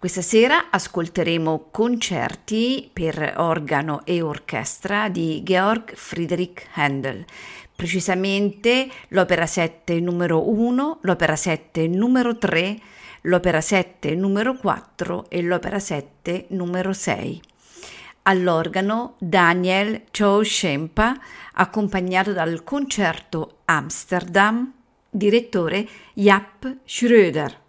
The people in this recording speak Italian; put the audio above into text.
Questa sera ascolteremo concerti per organo e orchestra di Georg Friedrich Handel, precisamente l'opera 7 numero 1, l'opera 7 numero 3, l'opera 7 numero 4 e l'opera 7 numero 6 all'organo Daniel Chow-Shempa, accompagnato dal concerto Amsterdam, direttore Japp Schröder.